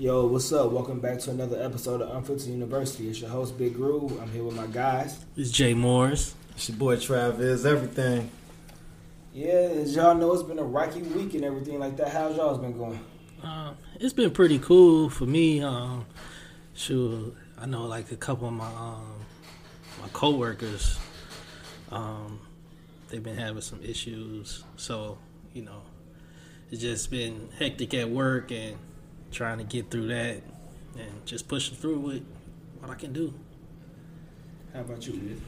Yo, what's up? Welcome back to another episode of Unfiltered University. It's your host, Big Groove. I'm here with my guys. It's Jay Morris. It's your boy Travis, everything. Yeah, as y'all know, it's been a rocky week and everything like that. How's y'all's been going? Uh, it's been pretty cool for me. Um, sure, I know like a couple of my um, my coworkers. Um, they've been having some issues, so you know, it's just been hectic at work and trying to get through that and just pushing through with what I can do. How about you, Liz?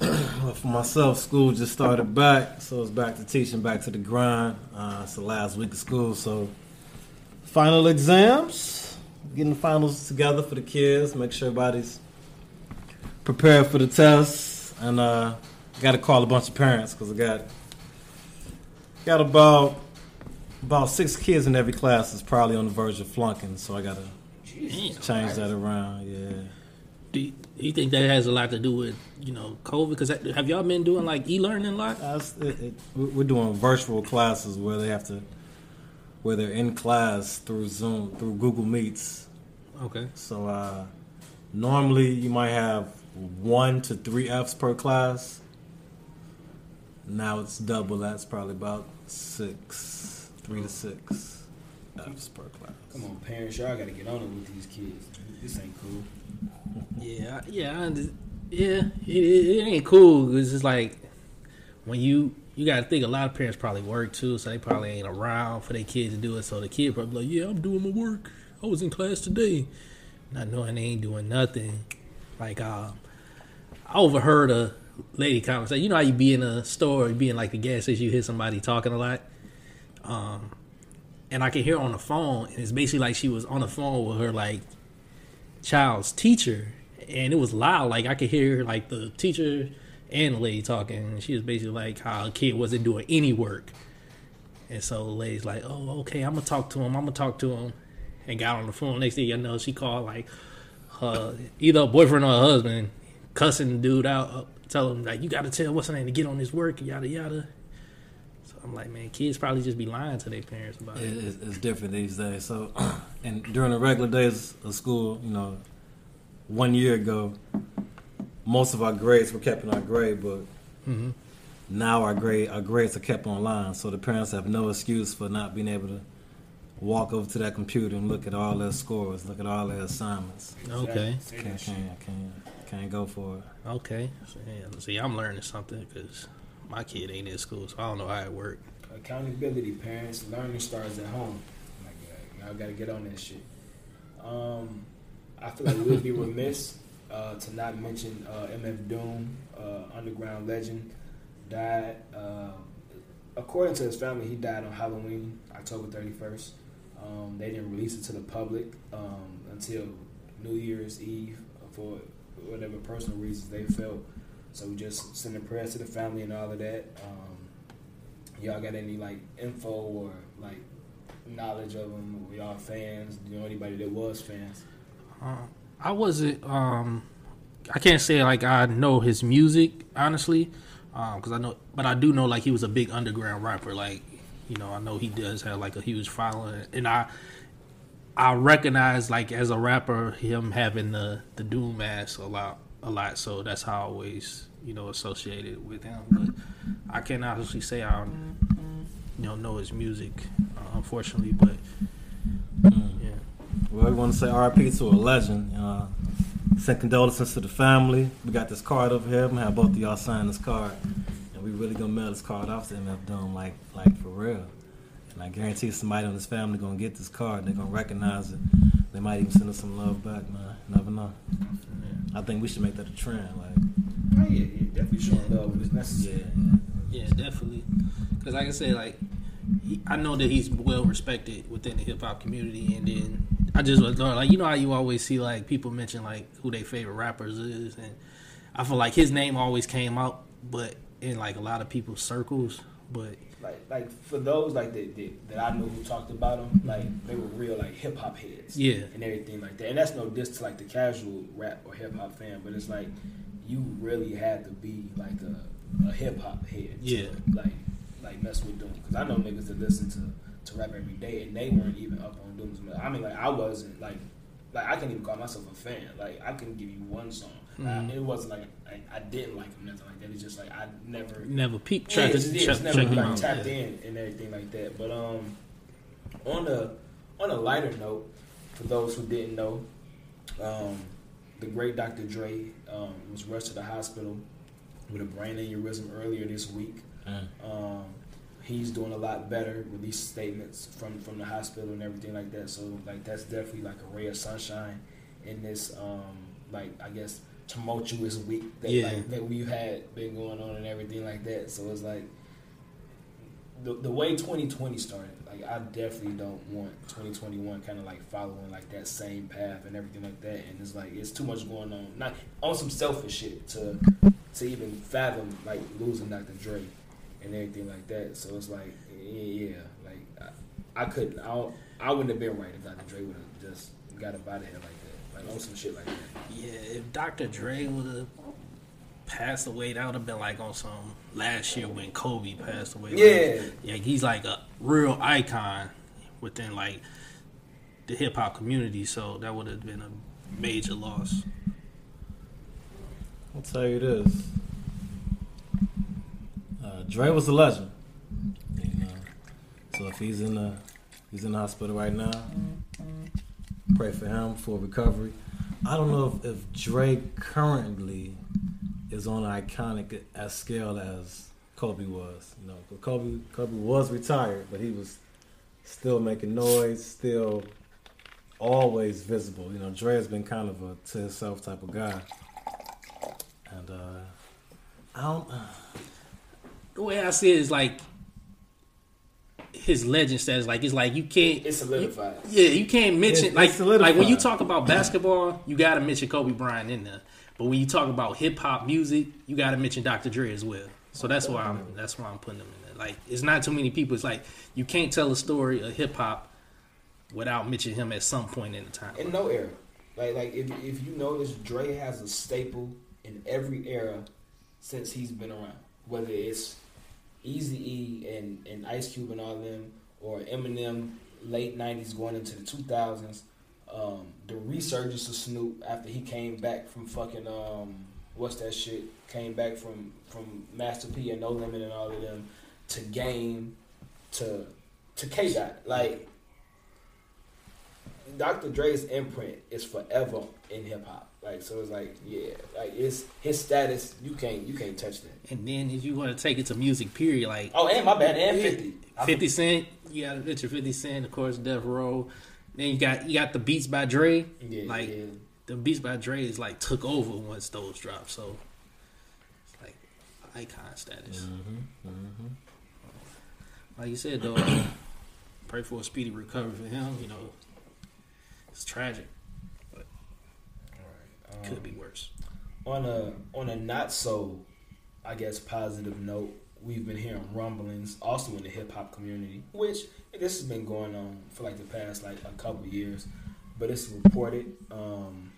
Well, for myself, school just started back, so it's back to teaching, back to the grind. Uh, it's the last week of school, so final exams, getting the finals together for the kids, make sure everybody's prepared for the tests, and uh, got to call a bunch of parents because I got got about about six kids in every class is probably on the verge of flunking, so I got to Jesus change Christ. that around. Yeah. Do you, do you think that has a lot to do with you know COVID? Because have y'all been doing like e-learning a lot? That's, it, it, we- we're doing virtual classes where they have to, where they're in class through Zoom, through Google Meets. Okay. So uh, normally you might have one to three Fs per class. Now it's double. That's probably about six, three to six Fs per class. Come on, parents, y'all gotta get on it with these kids. This ain't cool. Yeah, yeah, I yeah. It, it, it ain't cool It's just like when you you got to think a lot of parents probably work too, so they probably ain't around for their kids to do it. So the kid probably like, yeah, I'm doing my work. I was in class today, not knowing they ain't doing nothing. Like, um, I overheard a lady conversation. You know how you be in a store, you be in like the gas station, you hear somebody talking a lot. Um, and I could hear on the phone, and it's basically like she was on the phone with her like child's teacher, and it was loud. Like I could hear like the teacher and the lady talking. And she was basically like how a kid wasn't doing any work, and so the lady's like, "Oh, okay, I'm gonna talk to him. I'm gonna talk to him," and got on the phone. Next thing you know, she called like her either boyfriend or husband, cussing the dude out, uh, tell him like, "You got to tell what's her name to get on this work," yada yada. I'm like, man, kids probably just be lying to their parents about It, it. it's, it's different these days. So, and during the regular days of school, you know, one year ago, most of our grades were kept in our grade book. hmm Now our grade our grades are kept online, so the parents have no excuse for not being able to walk over to that computer and look at all their scores, look at all their assignments. Okay. Can't can't can't can't go for it. Okay. So, yeah, see, I'm learning something because my kid ain't in school, so I don't know how it worked. Accountability, parents. Learning starts at home. Like, y'all gotta get on that shit. Um, I feel like we'd be remiss uh, to not mention uh, MF Doom, uh, underground legend, died. Uh, according to his family, he died on Halloween, October 31st. Um, they didn't release it to the public um, until New Year's Eve for whatever personal reasons they felt. So we just sending prayers to the family and all of that. Um, y'all got any like info or like knowledge of him? Or y'all fans? Do you know anybody that was fans? Um, I wasn't. Um, I can't say like I know his music honestly, because I know, but I do know like he was a big underground rapper. Like you know, I know he does have like a huge following, and I I recognize like as a rapper him having the the doom mask a lot a lot. So that's how I always you know associated with him. But I can't honestly say I you know know his music, uh, unfortunately. But yeah. Well, we want to say RIP to a legend. Uh, send condolences to the family. We got this card over here. I'm gonna have both of y'all sign this card, and we really gonna mail this card off to MF Doom, like like for real. And I guarantee somebody in this family gonna get this card. and They're gonna recognize it. They might even send us some love back, man. Never know. I think we should make that a trend. Like, Oh yeah, yeah definitely showing love when it's necessary. yeah, Yeah, definitely. Because like I said, like he, I know that he's well respected within the hip hop community, and then I just was going like you know how you always see like people mention like who their favorite rappers is, and I feel like his name always came out, but in like a lot of people's circles, but Like like for those like that that, that I know who talked about them, like they were real like hip hop heads. Yeah. And everything like that. And that's no diss to like the casual rap or hip hop fan, but it's like you really had to be like a, a hip hop head. to, Yeah. Like like mess with them because I know niggas that listen to to rap every day, and they weren't even up on Doom's. I mean, like I wasn't like like I couldn't even call myself a fan. Like I couldn't give you one song. Mhm. I, it wasn't like I, I didn't like him, nothing like that. It's just like I never Never peeped, yeah, Tried it's, to check, never check like out. tapped Yeah. in and everything like that. But um, on a on a lighter note, for those who didn't know, um, the great Dr. Dre um, was rushed to the hospital with a brain aneurysm earlier this week. Um, he's doing a lot better. Released statements from from the hospital and everything like that. So like that's definitely like a ray of sunshine in this um, like I guess tumultuous week that Yeah. like, that we've had been going on and everything like that. So it's like the the way 2020 started. Like I definitely don't want 2021 kind of like following like that same path and everything like that. And it's like it's too much going on. Not on some selfish shit to to even fathom like losing Dr. Dre and everything like that. So it's like yeah, yeah like I, I couldn't. I I wouldn't have been right if Dr. Dre would have just got up out of here like. Like on some shit like that. Yeah, if Dr. Dre would have passed away, that would have been like on some last year when Kobe passed away. Like, Yeah. yeah, he's like a real icon within like the hip hop community. So that would have been a major loss. I'll tell you this. Uh, Dre was a legend. You know. So if he's in the he's in the hospital right now, pray for him for recovery. I don't know if, if Dre currently is on an iconic as scale as Kobe was. You know, 'cause Kobe Kobe was retired, but he was still making noise, still always visible. You know, Dre has been kind of a to himself type of guy. And uh, I don't. The way I see it is like his legend status. Like it's like you can't. It's solidified. Yeah, you can't mention It's- like it's solidified. like when you talk about basketball, you got to mention Kobe Bryant in there. But when you talk about hip hop music, you got to mention Dr. Dre as well. So that's why I'm that's why I'm putting him in there. Like it's not too many people. It's like you can't tell a story of hip hop without mentioning him at some point in the time. in no era. Like like if if you notice, Dre has a staple in every era since he's been around. Whether it's Easy E and and Ice Cube and all them, or Eminem late '90s going into the 2000s. Um, the resurgence of Snoop after he came back from fucking um, what's that shit? Came back from from Master P and No Limit and all of them to Game to to K Dot like. Dr. Dre's imprint is forever in hip hop. Like so, it's like yeah, like it's his status. You can't you can't touch that. And then if you want to take it to music, period, like Oh, and my bad, and fifty. Fifty Cent, you got to mention 50 Cent, of course, Death Row. Then you got you got the Beats by Dre. Yeah, like yeah. the Beats by Dre is like took over once those dropped. So it's like icon status. Mm-hmm, mm-hmm. Like you said though, pray for a speedy recovery for him. You know, it's tragic. Could be worse. on a on a not so, I guess positive note, we've been hearing rumblings also in the hip hop community, which this has been going on for like the past like a couple years, but it's reported. Um,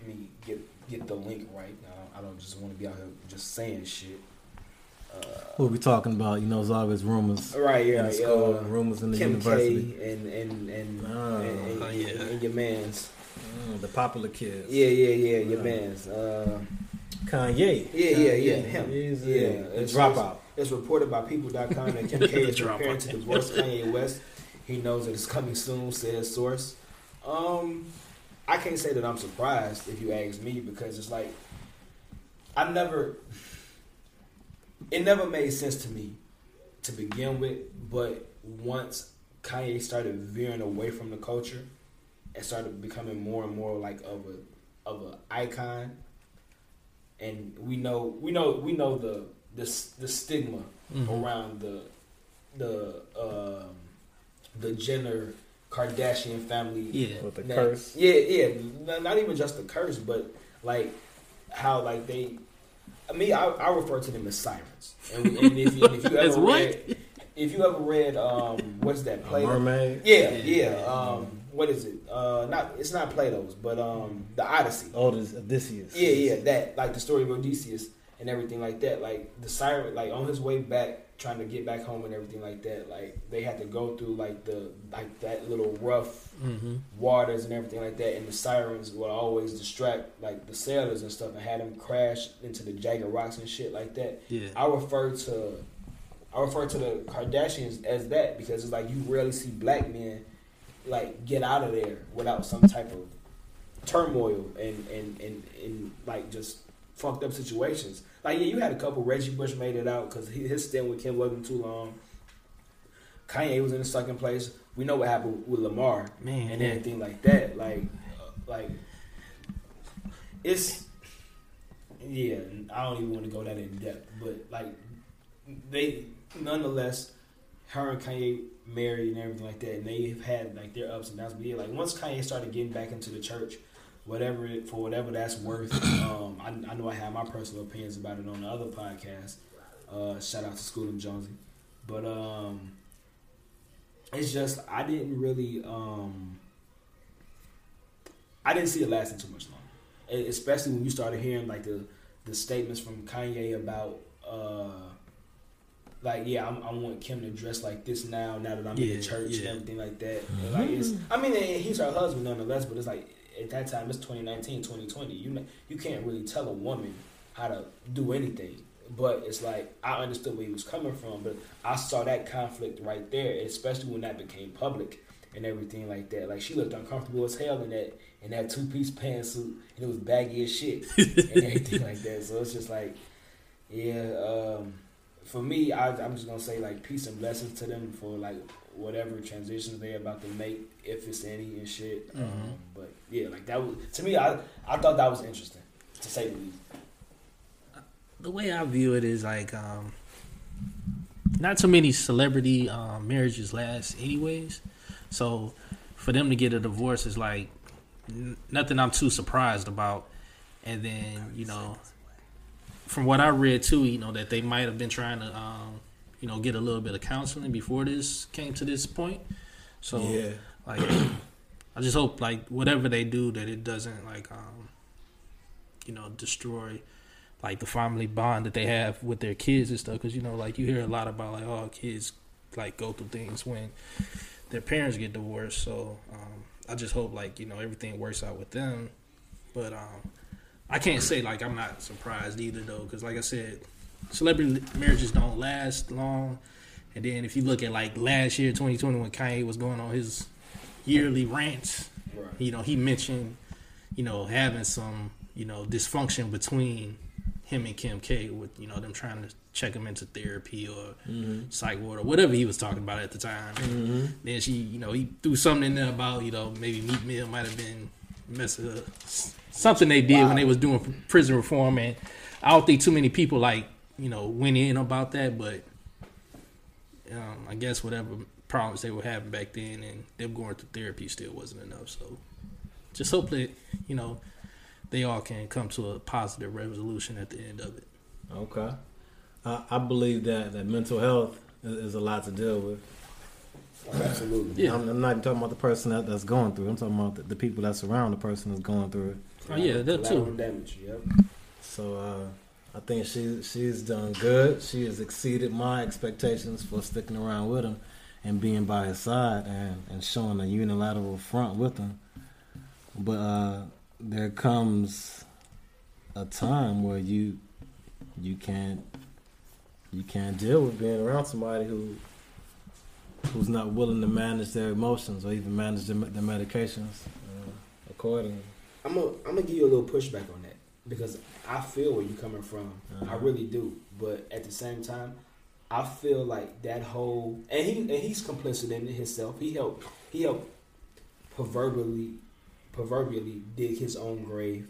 let me get get the link right. Uh, I don't just want to be out here just saying shit. What we talking about? You know, there's always rumors Right, in yeah, the school, uh, rumors in the Kim university. K and and and, Oh. and, and, Oh, yeah. and your man's. Mm, the popular kids. Yeah, yeah, yeah, your Right. man's. Uh, Kanye. Yeah, yeah, yeah, him. He's Yeah, a- it's- dropout. It's reported by People.com that Kim K is preparing to divorce Kanye West. He knows that it's coming soon, says source. Um, I can't say that I'm surprised if you ask me because it's like I never. It never made sense to me to begin with, but once Kanye started veering away from the culture and started becoming more and more like of a of a icon, and we know we know we know the the, the stigma Mhm. around the the um, the Jenner Kardashian family. Yeah. With the Now- curse. Yeah, yeah. N- Not even just the curse, but like how like they. I mean, I, I refer to them as sirens. And, and if, you, if you ever read, if you ever read, um, what's that A play? mermaid. Yeah, Yeah. yeah. Um, what is it? Uh, not it's not Plato's, but um, the Odyssey. Oh, this Odysseus. Yeah, yeah, that like the story of Odysseus and everything like that. Like the siren, like on his way back trying to get back home and everything like that. Like they had to go through like the like that little rough Mm-hmm. waters and everything like that, and the sirens would always distract like the sailors and stuff, and had them crash into the jagged rocks and shit like that. Yeah. I refer to I refer to the Kardashians as that because it's like you rarely see black men like get out of there without some type of turmoil and and and, and like just fucked up situations. Like yeah, you had a couple. Reggie Bush made it out because his stint with Kim wasn't too long. Kanye was in the second place. We know what happened with Lamar Man, and yeah. everything like that. Like, uh, like it's yeah. I don't even want to go that in depth, but like they nonetheless, her and Kanye married and everything like that, and they've had like their ups and downs. But yeah, like once Kanye started getting back into the church, whatever it for whatever that's worth. Um, I, I know I have my personal opinions about it on the other podcast. Uh, shout out to School and Jonesy, but um, it's just I didn't really um, I didn't see it lasting too much longer, especially when you started hearing like the the statements from Kanye about. Uh, like yeah, I'm, I want Kim to dress like this now. Now that I'm in the church yeah. and everything like that. And, like it's, I mean, he's her husband nonetheless, but it's like at that time it's 2019, 2020. You you can't really tell a woman how to do anything. But it's like I understood where he was coming from, but I saw that conflict right there, especially when that became public and everything like that. Like she looked uncomfortable as hell in that in that two piece pantsuit, and it was baggy as shit and everything like that. So it's just like, yeah. Um, for me, I, I'm just gonna say like peace and blessings to them for like whatever transitions they're about to make, if it's any and shit. Um, Mhm. but yeah, like that was to me. I I thought that was interesting to say the least. the way I view it is like um, not too many celebrity um, marriages last anyways. So for them to get a divorce is like n- nothing I'm too surprised about. And then you know, from what I read too, you know that they might have been trying to um, you know get a little bit of counseling before this came to this point. So yeah. like I just hope like whatever they do that it doesn't like um you know destroy like the family bond that they have with their kids and stuff because you know like you hear a lot about like oh kids like go through things when their parents get divorced so um I just hope like you know everything works out with them but um I can't say like I'm not surprised either though because like I said celebrity marriages don't last long and then if you look at like last year 2020 when Kanye was going on his yearly rants Right. you know, he mentioned, you know, having some, you know, dysfunction between him and Kim K with, you know, them trying to check him into therapy or Mm-hmm. psych ward or whatever he was talking about at the time. Mm-hmm. Then she, you know, he threw something in there about, you know, maybe Meek Mill might have been messing up. Something they did when they was doing prison reform. And I don't think too many people, like, you know, went in about that, but um, I guess whatever problems they were having back then and them going through therapy still wasn't enough. So just hope that, you know, they all can come to a positive resolution at the end of it. Okay. I, I believe that, that mental health is a lot to deal with. Absolutely. Yeah. I'm, I'm not even talking about the person that, that's going through. it. I'm talking about the, the people that surround the person that's going through it. Oh, yeah, that Collateral too. Damage. Yep. So uh, I think she she's done good. She has exceeded my expectations for sticking around with him and being by his side and, and showing a unilateral front with him. But uh, there comes a time where you you can't you can't deal with being around somebody who who's not willing to manage their emotions or even manage their, their medications uh, accordingly. I'm gonna I'm gonna give you a little pushback on that because I feel where you're coming from. I Uh-huh. really do. But at the same time, I feel like that whole and he and he's complicit in it himself. He helped he helped proverbially proverbially dig his own grave.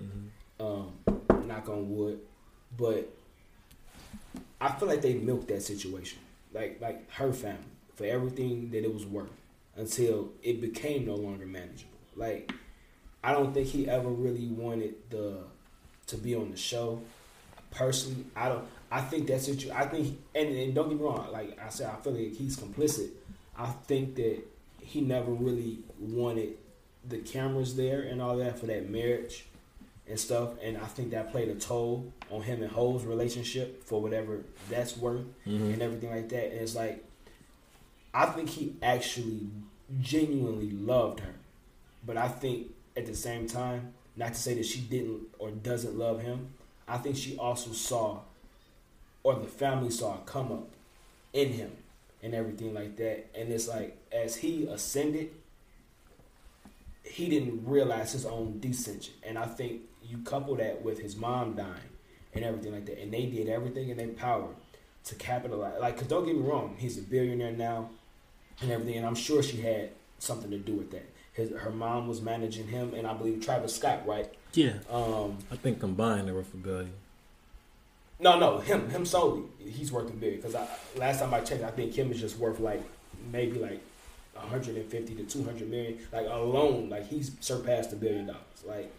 Mm-hmm. Um, knock on wood. But I feel like they milked that situation. Like like her family for everything that it was worth until it became no longer manageable. Like I don't think he ever really wanted the to be on the show. Personally, I don't. I think that situ. I think, and, and don't get me wrong. Like I said, I feel like he's complicit. I think that he never really wanted the cameras there and all that for that marriage and stuff. And I think that played a toll on him and Ho's relationship for whatever that's worth Mhm. and everything like that. And it's like, I think he actually genuinely loved her, but I think at the same time, not to say that she didn't or doesn't love him, I think she also saw, or the family saw a come up in him and everything like that. And it's like as he ascended, he didn't realize his own descension. And I think you couple that with his mom dying and everything like that, and they did everything in their power to capitalize. Like, cause don't get me wrong, he's a billionaire now and everything, and I'm sure she had something to do with that. His her mom was managing him, and I believe Travis Scott, right? Yeah. Um, I think combined they were for billion. no, no, him, him solely. He's worth a billion. Because I, last time I checked, I think Kim is just worth like maybe like 150 to 200 million. Like alone, like he's surpassed a billion dollars. Like,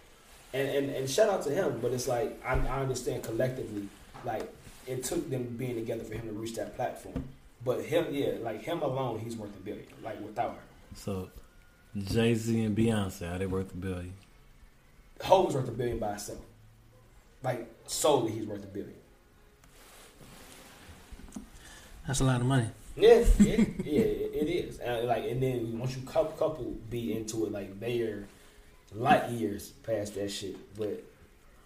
and, and and shout out to him. But it's like I, I understand collectively, like it took them being together for him to reach that platform. But him, yeah, like him alone, he's worth a billion. Like without her, So Jay Z and Beyonce, are they worth a billion? Hov was worth a billion by himself. Like solely, he's worth a billion. That's a lot of money. Yeah, yeah, yeah, it is. And like, and then once you couple, couple be into it, like they are light years past that shit. But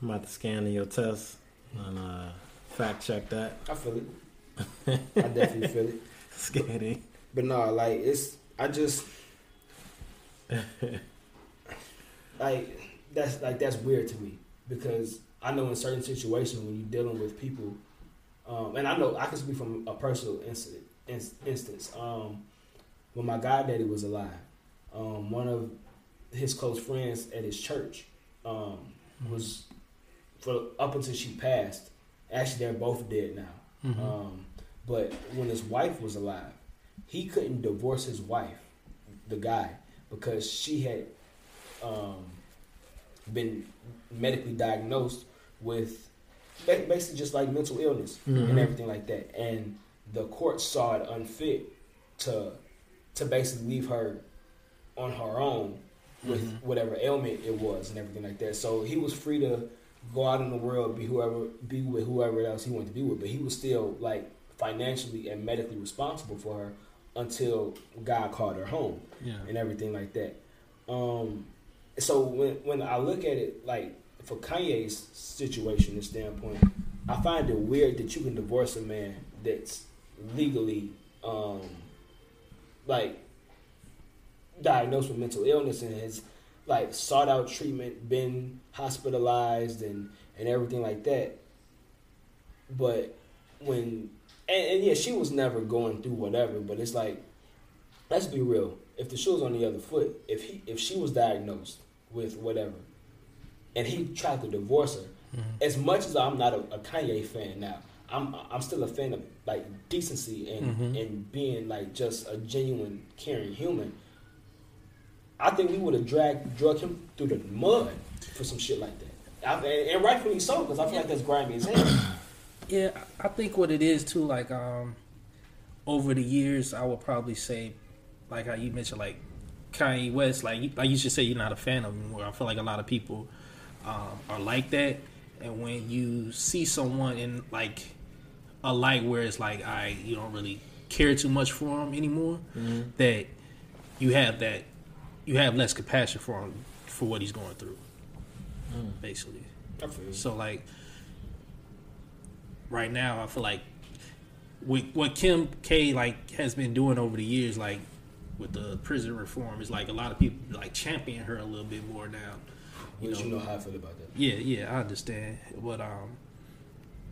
I'm about to scan your test and uh, fact check that. I feel it. I definitely feel it. Scan it. But no, like it's I just like that's like that's weird to me because I know in certain situations when you're dealing with people, um, and I know I can speak from a personal incident ins- instance. Um, when my goddaddy was alive, um, one of his close friends at his church um, was for up until she passed. Actually, they're both dead now. Mhm. Um, but when his wife was alive, he couldn't divorce his wife, the guy, because she had um, been medically diagnosed with basically just like mental illness Mhm. and everything like that. And the court saw it unfit to to basically leave her on her own with Mhm. whatever ailment it was and everything like that. So he was free to go out in the world, be whoever, be with whoever else he wanted to be with, but he was still like financially and medically responsible for her until God called her home Yeah. and everything like that. Um, so when when I look at it, like for Kanye's situation and standpoint, I find it weird that you can divorce a man that's legally, um, like diagnosed with mental illness and has like sought out treatment, been hospitalized, and and everything like that. But when and, and yeah, she was never going through whatever. But it's like, let's be real. If the shoe was on the other foot, if he if she was diagnosed with whatever, and he tried to divorce her, Mhm. as much as I'm not a, a Kanye fan now, I'm I'm still a fan of like decency and Mhm. and being like just a genuine caring human. I think we would have dragged drug him through the mud for some shit like that, I, and, and rightfully so because I feel like that's grimy as hell. Yeah, I I think what it is too, like um, over the years, I would probably say, like how you mentioned, like Kanye West, like you- like you should say you're not a fan of him. Where I feel like a lot of people um, are like that, and when you see someone in like a light where it's like I you don't really care too much for him anymore, that you have that you have less compassion for him for what he's going through, basically. I. So like right now, I feel like with what Kim K like has been doing over the years, like with the prison reform, is like a lot of people like champion her a little bit more now. You But know, you know how I feel about that. yeah, yeah, I understand, but um,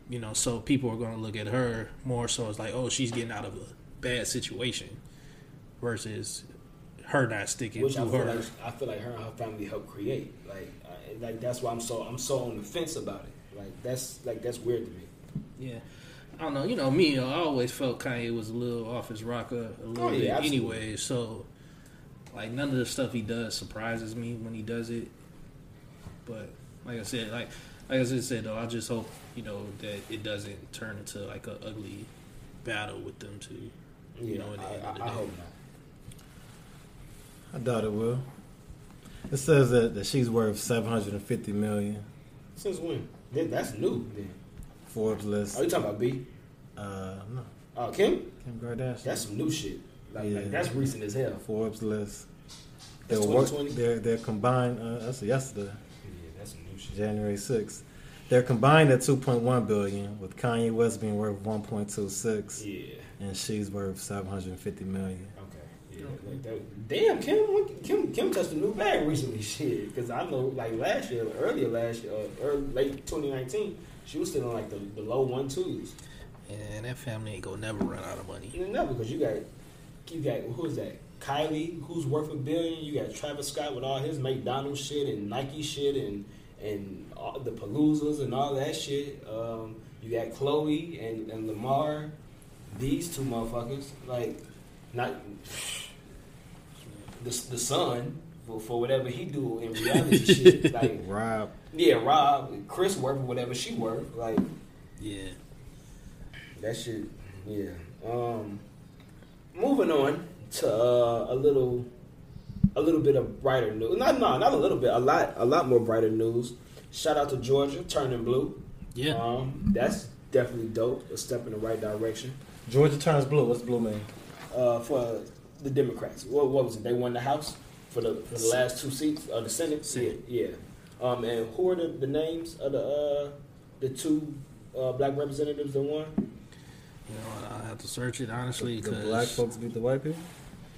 you know, so people are going to look at her more so as like, oh, she's getting out of a bad situation, versus her not sticking Which to I feel her. like I feel like her and her family helped create. Like, I, like that's why I'm so I'm so on the fence about it. Like that's like that's weird to me. Yeah. I don't know. You know me. I always felt Kanye was a little off his rocker a little Oh, yeah, bit anyway. So, like, none of the stuff he does surprises me when he does it. But like I said, like like I just said though, I just hope you know that it doesn't turn into like a ugly battle with them two. Yeah, You know, at the I, end of the I, I day. hope not. I doubt it will. It says that, that she's worth seven hundred and fifty million, Since when? That- That's new. Then. Forbes list. Oh, you talking about B? Uh, no, Oh, Kim? Kim Kardashian. That's some new shit. Like, Yeah. like that's recent as hell. Forbes list. They're work- 2020? They're they're combined. Uh, that's yesterday, Yeah, that's some new shit. January sixth. They're combined at two point one billion, with Kanye West being worth one point two six, Yeah. and she's worth seven hundred and fifty million. Yeah. Like that. Damn, Kim, Kim, Kim touched a new bag recently. Shit, because I know, like last year, earlier last year, uh, early, late 2019, she was still in like the, the low one twos. And that family ain't gonna never run out of money. You know, because you got, you got who's that? Kylie, who's worth a billion. You got Travis Scott with all his McDonald's shit and Nike shit and and the Paloozas and all that shit. Um, you got Khloé and, and Lamar. These two motherfuckers, like, not the the son for, for whatever he do in reality shit. Like, Rob, yeah, Rob, Kris worth whatever she worth. Like, Yeah. that shit, yeah. Um, moving on to uh, a little, a little bit of brighter news. Not, no, not a little bit. A lot, a lot more brighter news. Shout out to Georgia, turning blue. Yeah. Um, that's definitely dope. A step in the right direction. Georgia turns blue. What's blue mean? Uh, for the Democrats, what, what was it? They won the House for the, for the last two seats of the Senate. Senate. Yeah, yeah. Um, and who are the, the names of the uh, the two uh, black representatives that won? You know, I have to search it honestly The because black folks beat the white people.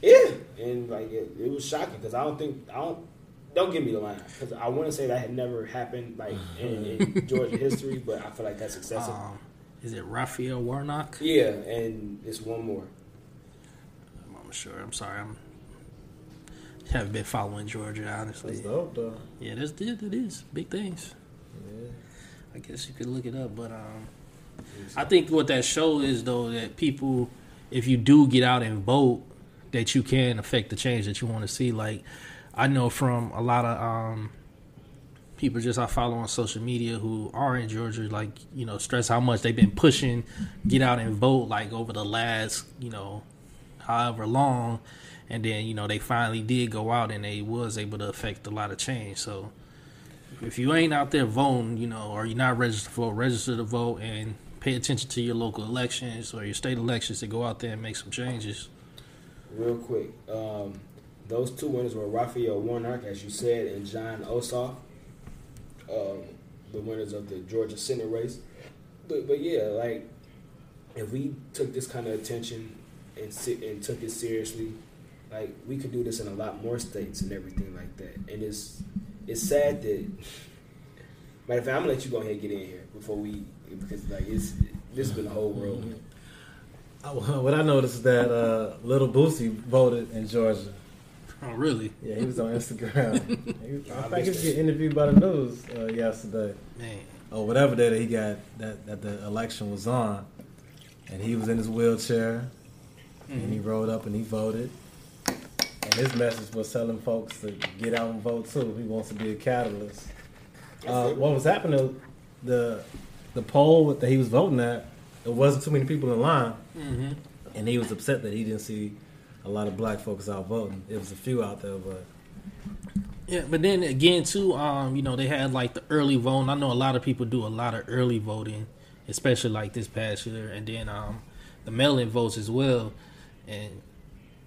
Yeah, and like it, it was shocking because I don't think I don't don't give me the line because I want to say that had never happened like in, in Georgia history, but I feel like that's excessive. um, is it Raphael Warnock? yeah, and it's one more. Sure. I'm sorry. I'm haven't been following Georgia honestly. That's dope though. Yeah, that's it. It is big things. Yeah. I guess you could look it up, but um, I think what that show is though that people, if you do get out and vote, that you can affect the change that you want to see. Like I know from a lot of um, people just I follow on social media who are in Georgia, like you know, stress how much they've been pushing, get out and vote like over the last you know, however long, and then you know they finally did go out and they was able to affect a lot of change. So if you ain't out there voting, you know, or you're not registered to vote, register to vote and pay attention to your local elections or your state elections to go out there and make some changes. Real quick, um, those two winners were Raphael Warnock, as you said, and Jon Ossoff, um, the winners of the Georgia Senate race. But but yeah, like if we took this kind of attention and sit and took it seriously, like we could do this in a lot more states and everything like that. And it's it's sad that. Matter of fact, I'm gonna let you go ahead and get in here before we because like it's this has been the whole world. What I noticed is that uh, Little Boosie voted in Georgia. Oh, really? Yeah, he was on Instagram. he was, I I think he was getting interviewed by the news uh, yesterday, Man. or whatever day that he got that that the election was on, and he was in his wheelchair, and he rode up and he voted. And his message was telling folks to get out and vote too. He wants to be a catalyst. Uh, what was happening? The the poll that he was voting at, there wasn't too many people in line, Mm-hmm. and he was upset that he didn't see a lot of black folks out voting. There was a few out there, but Yeah, but then again, too, um, you know, they had like the early voting. I know a lot of people do a lot of early voting, especially like this past year, and then um, the mail-in votes as well. And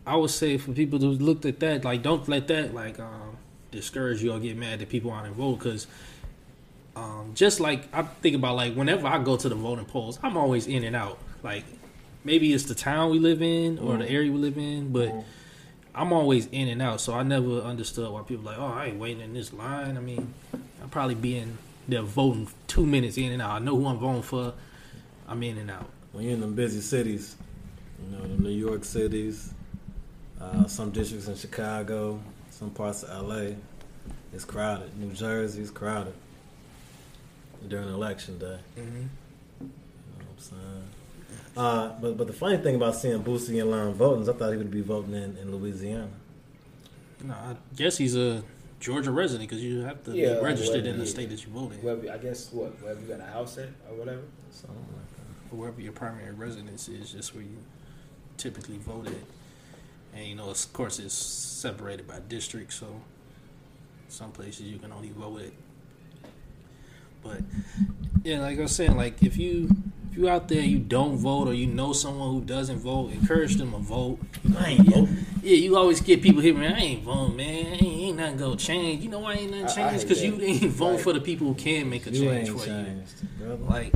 I would say for people who looked at that, like, don't let that like um, discourage you or get mad that people aren't in vote because. Um, just like I think about, like whenever I go to the voting polls, I'm always in and out. Like maybe it's the town we live in or the area we live in, but I'm always in and out, so I never understood why people like, oh, I ain't waiting in this line. I mean, I'll probably be in there voting two minutes in and out. I know who I'm voting for. I'm in and out. when you're in them busy cities, you know, the New York cities, uh, some districts in Chicago, some parts of LA, it's crowded. New Jersey is crowded during election day. Mm-hmm. You know what I'm saying? Uh, but but the funny thing about seeing Boosie in line voting is I thought he would be voting in, in Louisiana. No, I guess he's a Georgia resident because you have to Yeah, be registered well, in the yeah. state that you vote in, Wherever, I guess what wherever you got a house at or whatever. Something like or wherever your primary residence is, just where you typically voted. And you know, of course, it's separated by district, so some places you can only vote at. But yeah, like I was saying, like if you if you out there you don't vote or you know someone who doesn't vote, encourage them to vote. You know, I ain't yeah, voting. Yeah, you always get people here, man. I ain't voting, man. Ain't, ain't nothing gonna change. You know why ain't nothing I- I change? Because you ain't voting Like- for the people who can make a change for you. brother. Like,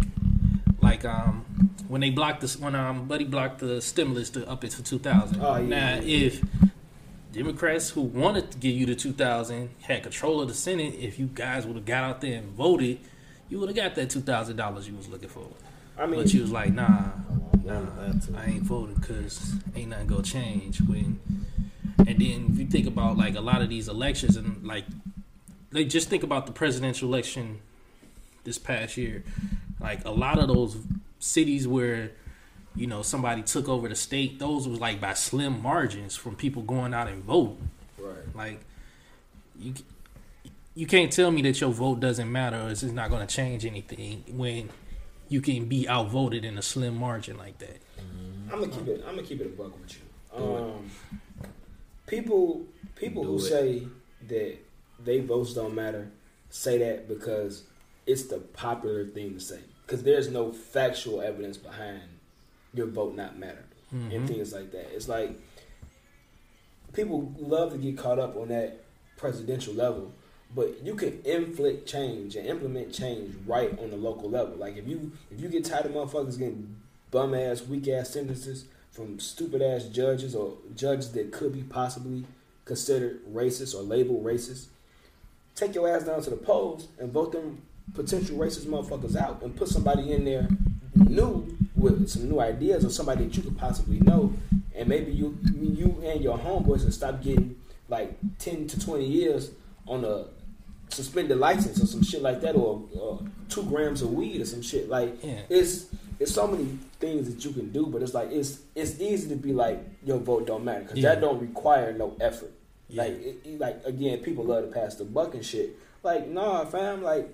like um, when they blocked this, when um, Buddy blocked the stimulus to up it to two thousand. Oh, yeah, now, yeah, yeah. if Democrats who wanted to give you the two thousand had control of the Senate, if you guys would have got out there and voted, you would have got that two thousand dollars you was looking for. I mean, but you was like, nah, I nah, wanted that too. I ain't voting because ain't nothing gonna change. When and then if you think about like a lot of these elections and like, like just think about the presidential election this past year. Like a lot of those cities where you know somebody took over the state, those was like by slim margins from people going out and voting. right. Like you you can't tell me that your vote doesn't matter or it's not going to change anything when you can be outvoted in a slim margin like that. I'm gonna keep it. I'm gonna keep it a buck with you. Um, people, people Do who it. say that they votes don't matter, say that because it's the popular thing to say. Because there's no factual evidence behind your vote not matter and Mhm. things like that. It's like people love to get caught up on that presidential level, but you can inflict change and implement change right on the local level. Like if you if you get tired of motherfuckers getting bum ass, weak ass sentences from stupid ass judges or judges that could be possibly considered racist or labeled racist, take your ass down to the polls and vote them potential racist motherfuckers out and put somebody in there new with some new ideas or somebody that you could possibly know and maybe you you and your homeboys will stop getting like 10 to 20 years on a suspended license or some shit like that or, or two grams of weed or some shit like Yeah. it's it's so many things that you can do but it's like it's it's easy to be like your vote don't matter because Yeah. that don't require no effort Yeah. like it- like again people love to pass the buck and shit like nah fam like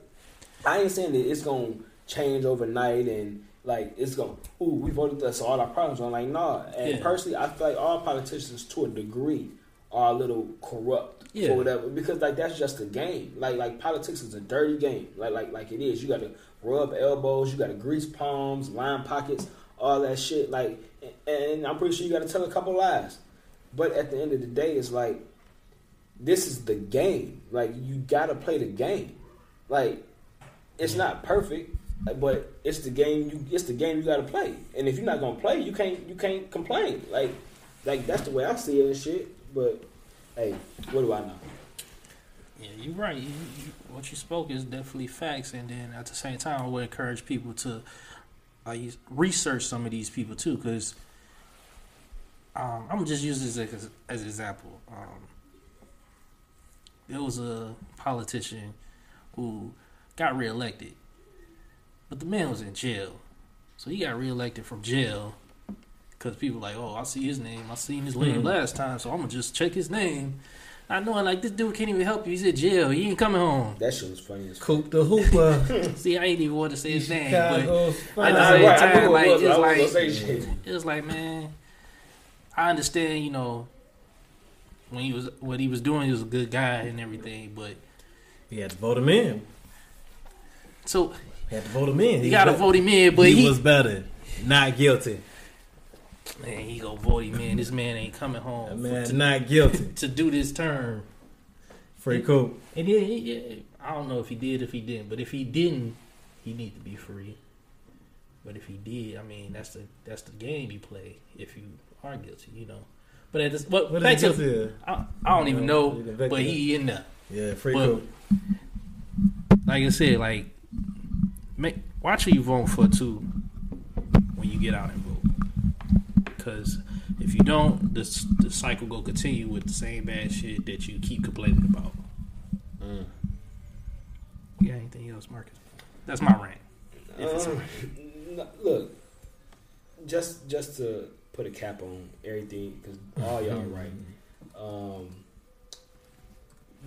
I ain't saying that it's gonna change overnight and like it's gonna ooh we voted so all our problems. Are like nah. And Yeah. personally I feel like all politicians to a degree are a little corrupt Yeah. for whatever because like that's just a game. Like like politics is a dirty game. Like like like it is. You got to rub elbows you got to grease palms line pockets all that shit. Like and I'm pretty sure you got to tell a couple lies. But at the end of the day it's like this is the game. Like you got to play the game. Like it's not perfect, but it's the game you it's the game you got to play. And if you're not gonna play, you can't you can't complain. Like like that's the way I see it and shit. But hey, what do I know? Yeah, you're right. You, you, what you spoke is definitely facts, and then at the same time, I would encourage people to uh, research some of these people too, because um, I'm just use this as, as an example. Um, there was a politician who got reelected, but the man was in jail, so he got reelected from jail. Because people like, oh, I see his name. I seen his name Mhm. last time, so I'm gonna just check his name. I know, like this dude can't even help you. He's in jail. He ain't coming home. That shit was funny as. Coop the Hooper. See, I ain't even want to say his name, but Chicago's I I, know, I, same right, time, like, it was. it's like- gonna say shit. it was like, man, I understand, you know, when he was what he was doing, he was a good guy and everything, but He had to vote him in. So He had to vote him in. you gotta vote him in, but he, he, was better. Not guilty. man, he gonna vote him in. This man ain't coming That home man to, not guilty. to do this term. Free Coop. And yeah, he- yeah, I don't know if he did, if he didn't, but if he didn't, he need to be free. But if he did, I mean, that's the that's the game you play if you are guilty, you know. But at this, but What back he to? I, I don't even know, but he in there. Yeah, free But- Coop. Like I said, like make watch who you vote for too when you get out and vote. Because if you don't, the the cycle go continue with the same bad shit that you keep complaining about. Mm. You got anything else, Marcus? That's my rant. If it's Um, n- look, just just to put a cap on everything, because all y'all right. Um,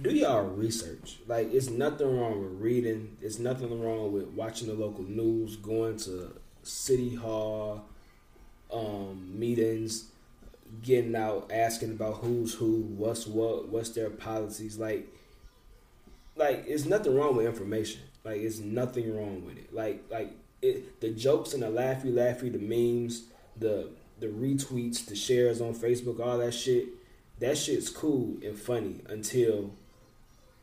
do y'all research? Like, it's nothing wrong with reading. It's nothing wrong with watching the local news, going to city hall um, meetings, getting out, asking about who's who, what's what, what's their policies. Like, like it's nothing wrong with information. Like it's nothing wrong with it. Like like it, the jokes and the laughy laughy, the memes, the the retweets, the shares on Facebook, all that shit. That shit's cool and funny until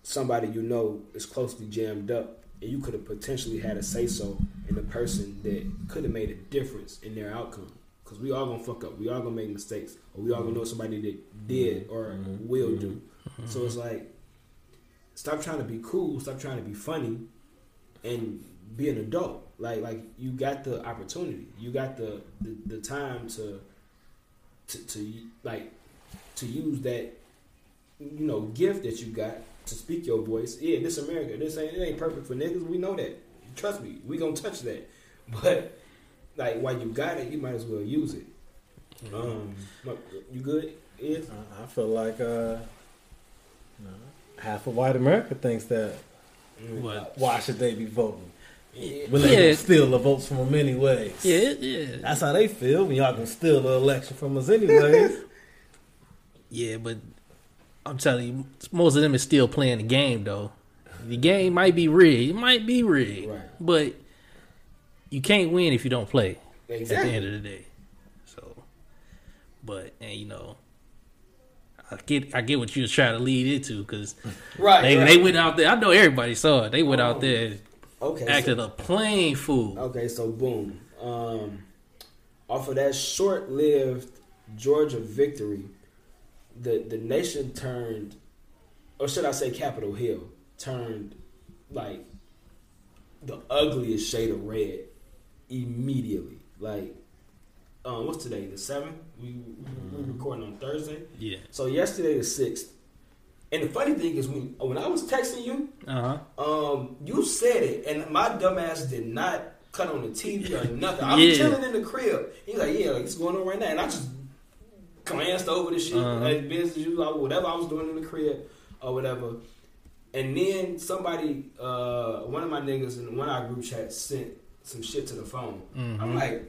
somebody you know is closely jammed up and you could have potentially had a say so in the person that could have made a difference in their outcome. Cause we all gonna fuck up. We all gonna make mistakes, or we all gonna know somebody that did or mm-hmm. will do. Mm-hmm. So it's like, stop trying to be cool. Stop trying to be funny, and be an adult. Like like you got the opportunity. You got the the, the time to, to to like to use that you know gift that you got to speak your voice. Yeah, this America. This ain't it ain't perfect for niggas. We know that. Trust me, we gonna touch that. But like while you got it, you might as well use it. Um, what- you good? Yeah. I- I feel like uh, half of white America thinks that. What? Why should they be voting? Yeah. When they Yeah. can steal the votes from them anyways. Yeah, yeah, That's how they feel when y'all can steal the election from us anyways. yeah. But I'm telling you, most of them is still playing the game though. The game might be rigged. It might be rigged, Right. but you can't win if you don't play. At the end of the day, so. But and you know, I get I get what you was trying to lead into because Right. they right. they went out there. I know everybody saw it. They went Oh. out there okay. acted so, a plain fool. okay, so boom. Um, off of that short-lived Georgia victory, the the nation turned, or should I say, Capitol Hill turned like the ugliest shade of red immediately. Like, um, what's today? The seventh. We we we recording on Thursday. Yeah. So yesterday the sixth. And the funny thing is when when I was texting you, Uh huh. um, you said it, and my dumbass did not cut on the TV or nothing. I was Yeah. chilling in the crib. He's like, "Yeah, like, it's going on right now," and I just glanced over the shit, Uh-huh. like business as usual, whatever I was doing in the crib or whatever. And then somebody, uh, one of my niggas in one of our group chats sent some shit to the phone. Mhm. I'm like,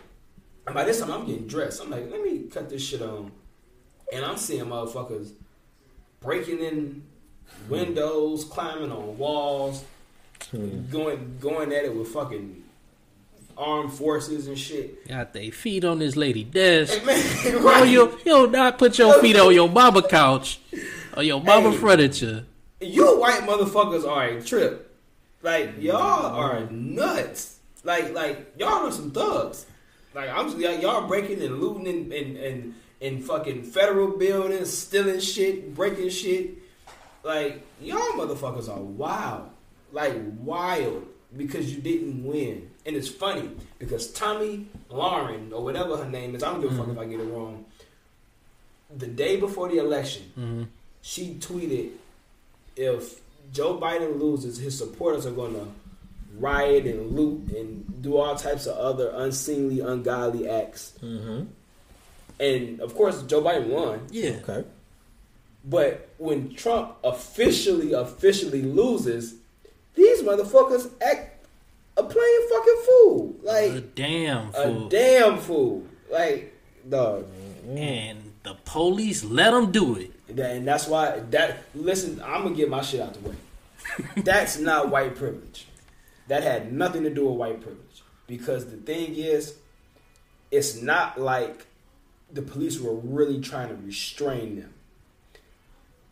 by this time I'm getting dressed. I'm like, let me cut this shit on, and I'm seeing motherfuckers breaking in windows, climbing on walls, going going at it with fucking armed forces and shit. Got they feet on this lady desk. Hey, man, right. you you not put your feet on your mama couch or your mama Hey. furniture. you white motherfuckers are a trip. Like y'all are nuts. Like like y'all are some thugs. Like I'm y'all breaking and looting and and, and and fucking federal buildings, stealing shit, breaking shit. Like y'all motherfuckers are wild. Like wild because you didn't win. And it's funny because Tomi Lahren or whatever her name is, I don't give a fuck if I get it wrong. The day before the election, Mm-hmm. she tweeted if Joe Biden loses, his supporters are going to riot and loot and do all types of other unseemly, ungodly acts. Mm-hmm. And of course, Joe Biden won. Yeah. Okay. But when Trump officially, officially loses, these motherfuckers act a plain fucking fool. Like a damn fool. a damn fool. Like, dog. and the police let them do it. And that's why that listen, I'm gonna get my shit out the way. that's not white privilege. That had nothing to do with white privilege. Because the thing is, it's not like the police were really trying to restrain them.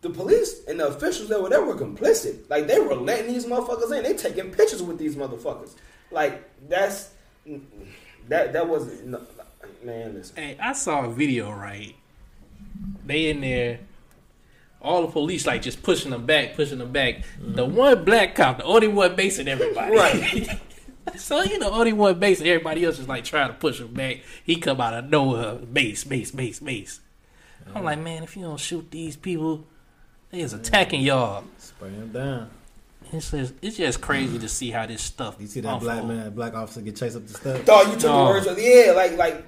The police and the officials that were there were complicit. Like they were letting these motherfuckers in. They taking pictures with these motherfuckers. Like that's that that wasn't no, man. Listen, Hey, I saw a video right. They in there, all the police like just pushing them back, pushing them back. The mm-hmm. one black cop, the only one basing everybody. Right. so you know, only one basing everybody else is like trying to push him back. He come out of nowhere, base, base, base, base. I'm like, man, if you don't shoot these people, they is attacking y'all. Spray him down. It's just, it's just crazy to see how this stuff. You see that black man, black officer get chased up the steps? Dog, you took No. the words of yeah, like like,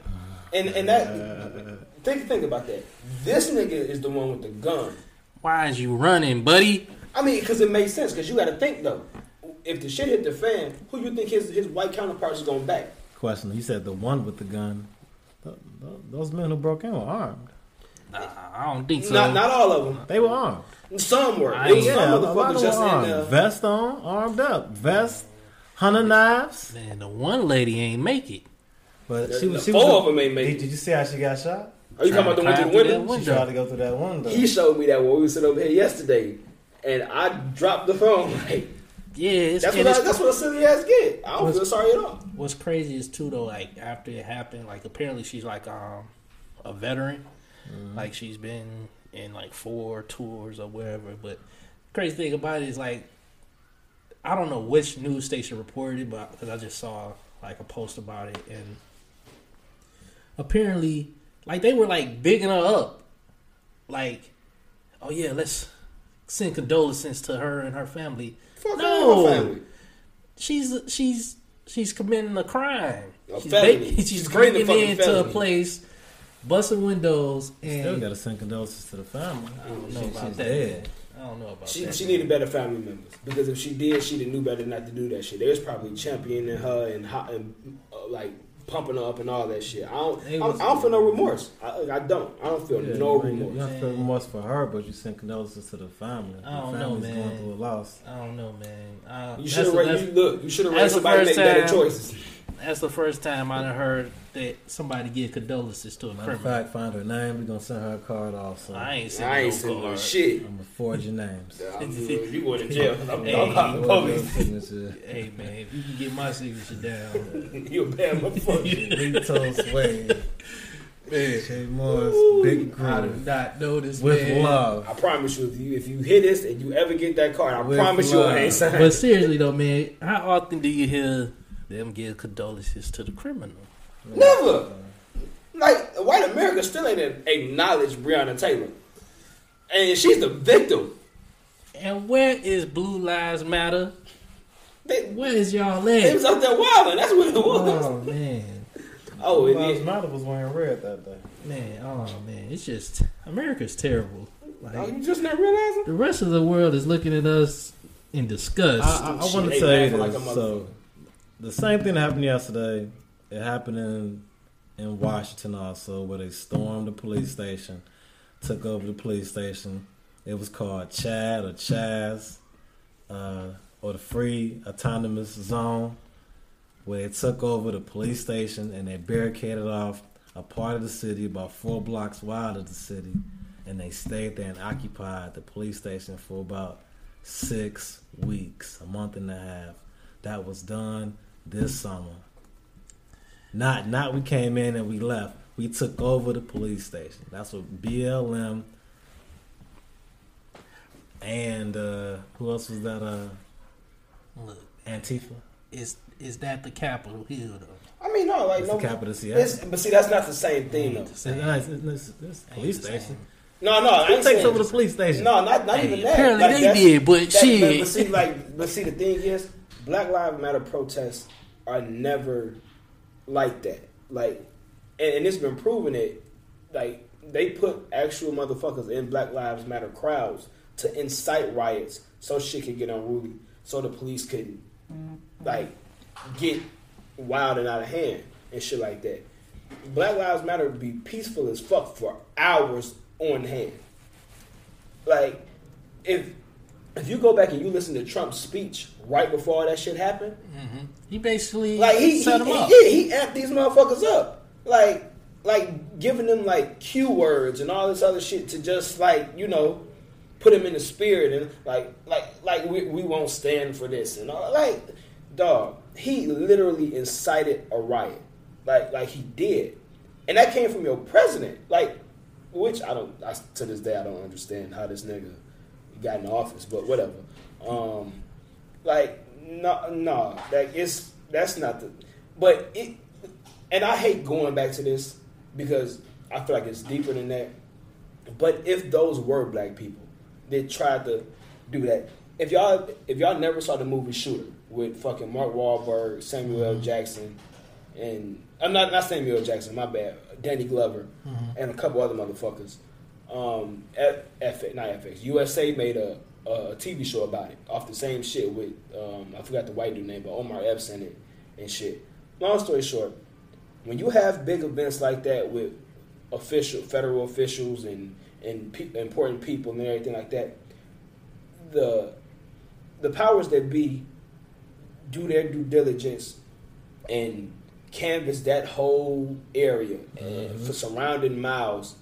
and and that think think about that. This nigga is the one with the gun. Why is you running, buddy? I mean, because it makes sense. Because you got to think though, if the shit hit the fan, who you think his his white counterparts is gonna back? Question. You said the one with the gun. Th- th- Those men who broke in were armed. Nah, I don't think so. Not not all of them. They were armed. Some were. I It was ain't- some Yeah, a motherfuckers of just in armed. there. Vest on, armed up, vest, hunter knives. Man, the one lady ain't make it. But The- she was. the She four was of them ain't make Did, it. did you see how she got shot? Are you talking about the one through the Climb through window? She tried to go through that window. He showed me that when we were sitting over here yesterday, and I dropped the phone. Like, Yeah, it's, that's and what I, that's what a silly ass get. I don't feel sorry at all. What's crazy is too though, like after it happened, like apparently she's like um a veteran, Mm-hmm. like she's been in like four tours or wherever. But crazy thing about it is like I don't know which news station reported it, but because I just saw like a post about it, and apparently like they were like bigging her up, like oh yeah, let's send condolences to her and her family. Fuck No. her family. She's she's she's committing a crime. A she's felony. she's, She's committing a breaking into a place, busting windows, and Still and got to send condolences to the family. I don't know She- about she's that. dead. I don't know about She that. she needed better family members because if she did, she'd have knew better not to do that shit. They was probably championing her and, hot, and uh, like pumping her up and all that shit. I don't I, It don't- was- I don't feel no remorse. I, I don't. I don't feel Yeah, no you, you remorse. don't feel remorse for her, but you send condolences to the family. I don't the know, family's going through a loss. I don't know, man. Uh, You should have the- raised. You, look, you should have raised somebody to make first better choices. That's the first time I done heard that somebody give condolences to a Matter of criminal. fact, find her name. We're gonna send her a card also. I ain't seen I ain't no sending no card. shit. I'm gonna forge your names. I'm- You going to jail? 'cause I'm, Hey, I'm calling the Forge your police. signature. Hey man, if you can get my signature down, you a bad motherfucker. Lito Sway. Shay Morris, Big I do Groove. not know this With man. love. I promise you, if you if you hit this and you ever get that card, I With promise you love. I ain't signing. But seriously though, man, how often do you hear them give condolences to the criminal? Never. Like white America still ain't acknowledged Breonna Taylor, and she's the victim. And where is Blue Lives Matter? They, Where is y'all at? they was out there wilding. That's what it oh, was. Oh man, Oh, and Lives it, Matter was wearing red that day. man, oh man, it's just America's terrible. oh, Like you just not realizing? the rest of the world is looking at us in disgust. I, I, I want to they tell you laughing like this. a so, the same thing that happened yesterday, it happened in in Washington also, where they stormed the police station, took over the police station. It was called Chad or Chaz, uh, or the Free Autonomous Zone, where they took over the police station and they barricaded off a part of the city about four blocks wide of the city, and they stayed there and occupied the police station for about six weeks, a month and a half. That was done this summer. Not not we came in and we left. We took over the police station. That's what BLM and uh who else was that uh Look, Antifa? is is that the Capitol Hill though? I mean, no, like It's no. the capital of Seattle. It's, but see, that's not the same thing though. The It's, same. it's, it's, it's police the station. same. No, no, I Who ain't takes over the police station? No, not not Hey, even that. apparently Like, they did, but that- shit. But, but see, like, but see, the thing is, Black Lives Matter protests are never like that. Like, and, and it's been proven it. Like, they put actual motherfuckers in Black Lives Matter crowds to incite riots, so shit can get unruly, so the police can, like, get wild and out of hand and shit like that. Black Lives Matter be peaceful as fuck for hours on hand. Like, if if you go back and you listen to Trump's speech right before all that shit happened, Mm-hmm. He basically like he, set he, them up. yeah, he amped these motherfuckers up, like like giving them like cue words and all this other shit to just like you know put him in the spirit and like like like we, we won't stand for this and all like dog he literally incited a riot. Like like he did. And that came from your president. Like which I don't I, to this day I don't understand how this nigga got in office but whatever. Um like no no. Like it's that's not the but it and I hate going back to this because I feel like it's deeper than that. But if those were black people that tried to do that, if y'all if y'all never saw the movie Shooter with fucking Mark Wahlberg, Samuel L. Jackson, and I'm not not Samuel Jackson, my bad, Danny Glover, and a couple other motherfuckers. Um, F, F not FX USA made a, a TV show about it off the same shit with um, I forgot the white dude name, but Omar Epps in it and shit. Long story short, when you have big events like that with official federal officials and and pe- important people and everything like that, the the powers that be do their due diligence and canvass that whole area and for surrounding miles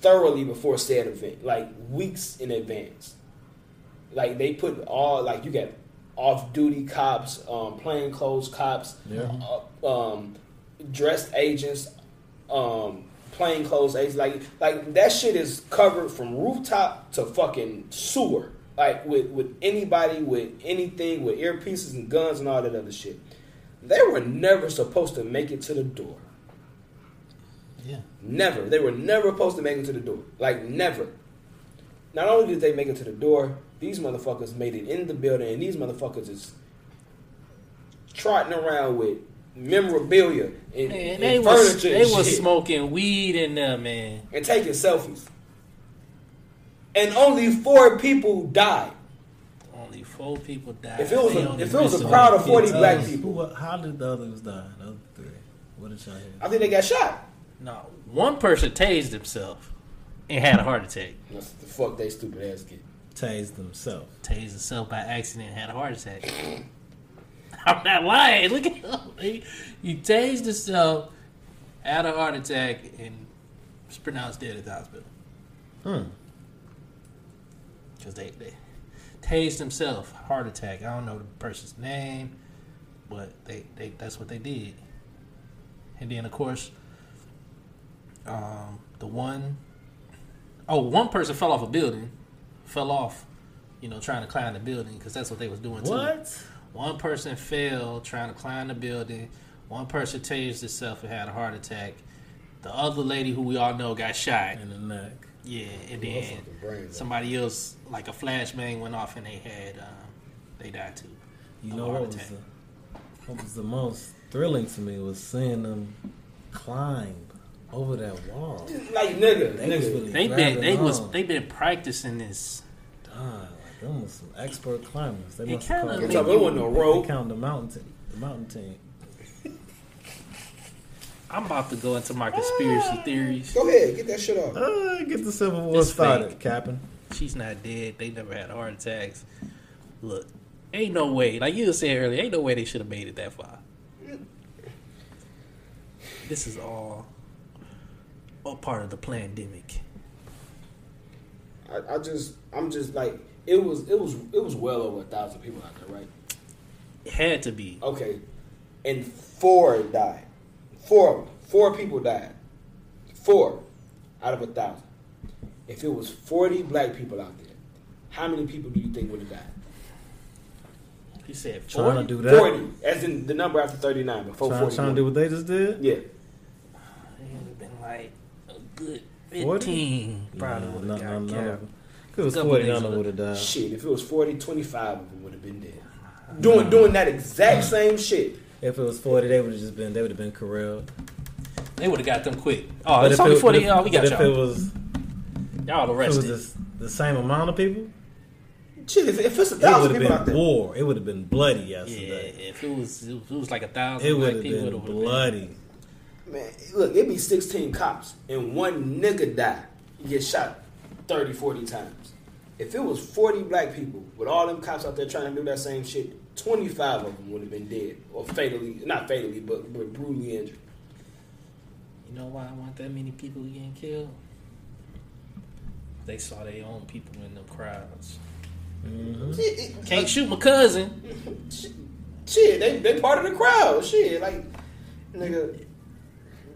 thoroughly before said event, like weeks in advance. Like they put all like you got off duty cops, um, plain clothes cops, Yeah. uh, um, dressed agents, um, plain clothes agents. Like like that shit is covered from rooftop to fucking sewer. Like with with anybody with anything with earpieces and guns and all that other shit. They were never supposed to make it to the door. Yeah. Never. They were never supposed to make it to the door. Like never. Not only did they make it to the door, these motherfuckers made it in the building, and these motherfuckers is trotting around with memorabilia and, Man, and they was furniture they and was smoking weed in there, man. and taking selfies. And only four people died. Only four people died. If it was They a- if it was a crowd of 40 Kids, black people. Who, how did the others die? The other three. What did y'all hear? I think they got shot. No, one person tased himself and had a heart attack. That's the fuck they stupid ass get. Tased themselves. Tased himself by accident had a heart attack. I'm not lying. Look at him. He, he tased himself, had a heart attack, and was pronounced dead at the hospital. Hmm. Because they, they tased himself, heart attack. I don't know the person's name, but they, they that's what they did. And then of course, um, the one oh one person fell off a building, fell off, you know, trying to climb the building because that's what they was doing too. What? One person fell trying to climb the building. One person tased himself and had a heart attack. The other lady, who we all know, got shot. In the neck. Yeah, and My then fucking brains out. somebody else, like a flashbang, went off and they had, um, they died too. You know what was the what was the most thrilling to me was seeing them climb over that wall. Like nigga, They was nigga. really They been, grabbing they was, on. they been practicing this. God, like them was some expert climbers. They It must have kinda called Good make job. you- It wasn't no they rope. count the mountain team. The mountain team. I'm about to go into my conspiracy theories. Go ahead, get that shit off. Uh, get the Civil War It's started, fake. Captain. She's not dead. They never had heart attacks. Look, ain't no way. Like you said earlier, ain't no way they should have made it that far. This is all, all part of the pandemic. I, I just, I'm just like, it was, it was, it was well over a thousand people out there, right? It had to be. Okay, and four died. Four, of them. four people died. Four out of a thousand. If it was forty black people out there, how many people do you think would have died? He said Trying 40? to do that. Forty, as in the number after thirty-nine, before Trying, forty. trying to do what they just did. Yeah, It would have been like a good 40? 15. Probably Nah, would have none- got none of killed. them. If it was 40, days none of them would've- died. shit. If it was 40, 25 of them would have been dead. Uh-huh. Doing, doing that exact uh-huh. same shit. If it was 40, they would have just been, they would have been corralled. They would have got them quick. Oh, But it's if only it- 40. but if- y'all. We got but if it y'all. was, Y'all if it was arrested. this, the same amount of people, Shit, if, if it's a it thousand would have people out been there, war. It would have been bloody yesterday. Yeah, yesterday. if it was, if it was like a thousand It would have people, been it would've been- bloody. Man, look, it be 16 cops and one nigga die. He get shot 30, 40 times. If it was 40 black people with all them cops out there trying to do that same shit, 25 of them would have been dead or fatally, not fatally, but, but brutally injured. You know why I want that many people getting killed? They saw their own people in them crowds. Mhm. It- it- Can't shoot my cousin. Shit, they they part of the crowd. Shit, like nigga,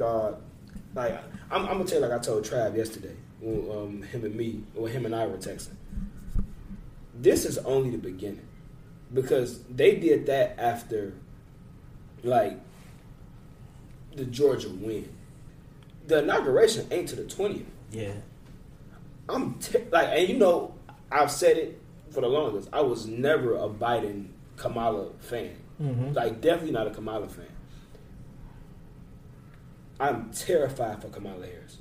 dog. Like I'm, I'm gonna tell you, like I told Trav yesterday when um, him and me, or him and I were texting. This is only the beginning because they did that after, like, the Georgia win. The inauguration ain't to the twentieth. Yeah. I'm t- like, and you know, I've said it for the longest. I was never a Biden Kamala fan. Mhm. Like, definitely not a Kamala fan. I'm terrified for Kamala Harris.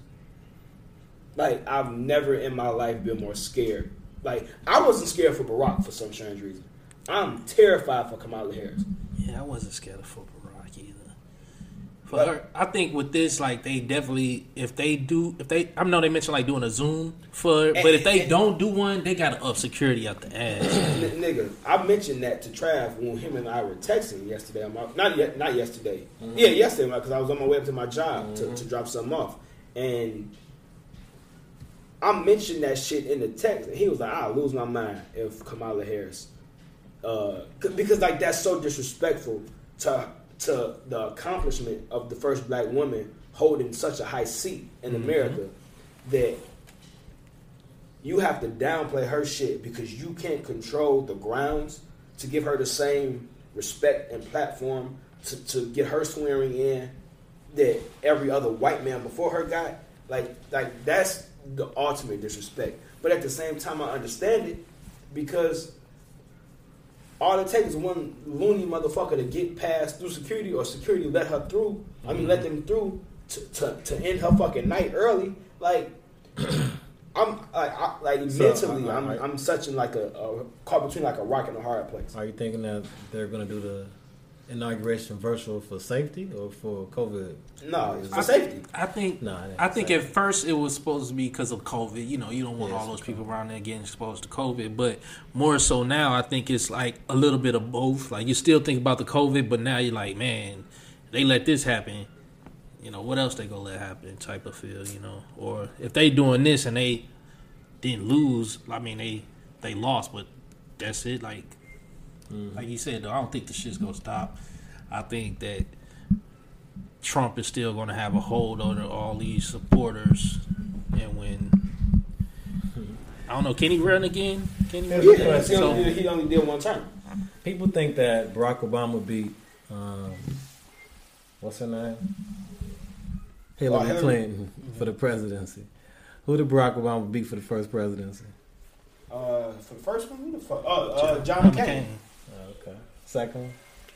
Like, I've never in my life been more scared. Like, I wasn't scared for Barack for some strange reason. I'm terrified for Kamala Harris. Yeah, I wasn't scared for Her, I think with this, like they definitely, if they do, if they, I know they mentioned like doing a Zoom for, but if they don't do one, they got to up security out the ass. N- nigga, I mentioned that to Trav when him and I were texting yesterday. On my, not yet, not yesterday. Yeah, yesterday because I was on my way up to my job to, to drop something off, and I mentioned that shit in the text, and he was like, "I'll lose my mind if Kamala Harris," uh, because like that's so disrespectful to to the accomplishment of the first black woman holding such a high seat in mm-hmm. America that you have to downplay her shit because you can't control the grounds to give her the same respect and platform to, to get her swearing in that every other white man before her got. Like like that's the ultimate disrespect. But at the same time I understand it because all it takes is one loony motherfucker to get past through security or security let her through. I mean let mm-hmm. them through to, to, to end her fucking night early. Like I'm like I, like So, mentally, I- I- I'm I- I'm such in like a, a caught between like a rock and a hard place. Are you thinking that they're going to do the inauguration virtual for safety or for COVID? No, it's for I- safety. I think, No, I think say at first it was supposed to be because of COVID. You know, you don't want Yeah, all those people around there getting exposed to COVID. But more so now, I think it's like a little bit of both. Like you still think about the COVID, but now you're like, man, they let this happen. You know, what else they gonna let happen? Type of feel, you know. Or if they doing this and they didn't lose, I mean they they lost, but that's it. Like like you said, though, I don't think the shit's gonna stop. I think that Trump is still gonna have a hold over all these supporters, and when I don't know, can he run again? Can he Yeah, Yeah, again? he, only So, did, he only did one term. People think that Barack Obama beat, um, what's her name? Hillary Oh, Hillary. Clinton for the presidency. Who did Barack Obama beat for the first presidency? Uh, for the first one, who the fuck? Oh, uh, John McCain. Okay. Second one?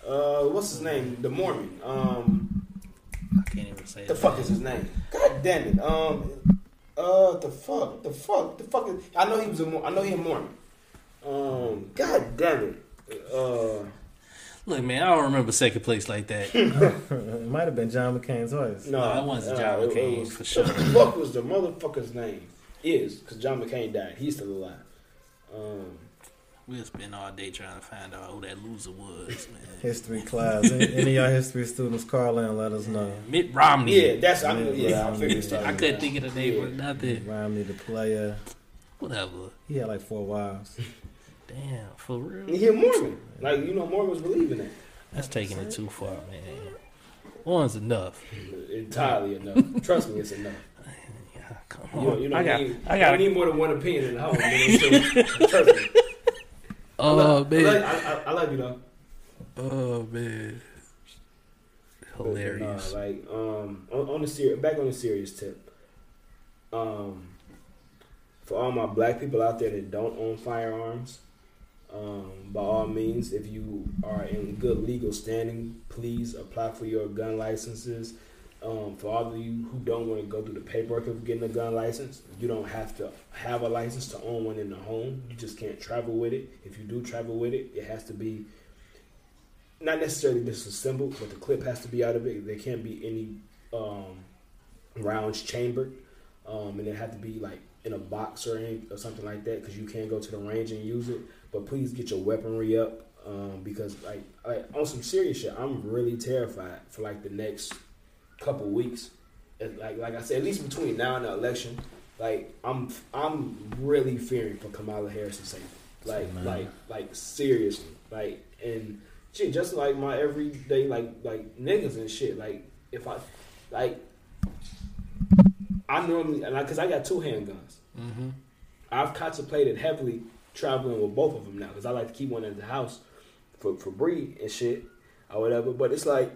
Uh, what's his name? The Mormon. Um, I can't even say the it. fuck is his name? God damn it. Um, uh, the fuck, the fuck, the fuck. Is, I know he was a. Mor- I know he a Mormon. Um, God damn it. Uh, Look, man, I don't remember second place like that. it might have been John McCain's voice. no, No, that wasn't John it- it McCain, was- for sure. What the fuck was the motherfucker's name? Is because John McCain died. He's still alive. Um, We'll spend all day trying to find out who that loser was, man. History class. Any, any of y'all history students, call in, let us know. Mitt Romney. yeah, that's I mean, Yeah, yeah. I yeah, figured. yeah. I couldn't think of the name Yeah. for nothing. Romney, the player. Whatever. He had like four wives. Damn, for real. He a Mormon. Like you know, Mormons believe in that. That's taking it too far, man. One's enough. Entirely enough. Trust me, it's enough. Yeah, come on. don't, you don't I got, need, I got. don't need more than one opinion in the home. man. So, Trust me. I oh love, I, man. love, I, I, I love you though. Oh man. But, Hilarious. like um, on, on the serious, back on the serious tip. Um, for all my black people out there that don't own firearms, um, by all means, if you are in good legal standing, please apply for your gun licenses. Um, for all of you who don't want to go through the paperwork of getting a gun license, you don't have to have a license to own one in the home. You just can't travel with it. If you do travel with it, it has to be not necessarily disassembled, but the clip has to be out of it. There can't be any um, rounds chambered, um, and it had to be like in a box or, any, or something like that because you can't go to the range and use it. But please get your weaponry up um, because like, like on some serious shit, I'm really terrified for like the next couple weeks. Like like I said, at least between now and the election, like I'm I'm really fearing for Kamala Harris's safety. Like Man. like like seriously. Like and shit, just like my everyday like like niggas and shit. Like if I like I normally and because I got two handguns. Mm-hmm. I've contemplated heavily traveling with both of them now because I like to keep one in the house for for Bree and shit or whatever. But it's like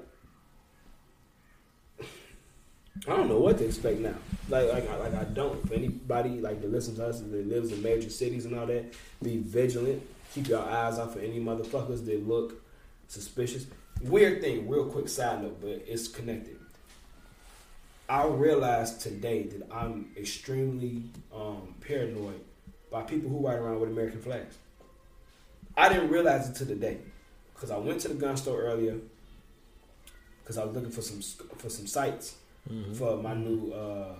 I don't know what to expect now. Like like I- like I don't. If anybody like that listens to us that lives in major cities and all that, be vigilant. Keep your eyes out for any motherfuckers that look suspicious. Weird thing, real quick side note, but it's connected. I realized today that I'm extremely um, paranoid by people who ride around with American flags. I didn't realize it to the day because I went to the gun store earlier. because I was looking for some for some sights Mhm. for my new uh,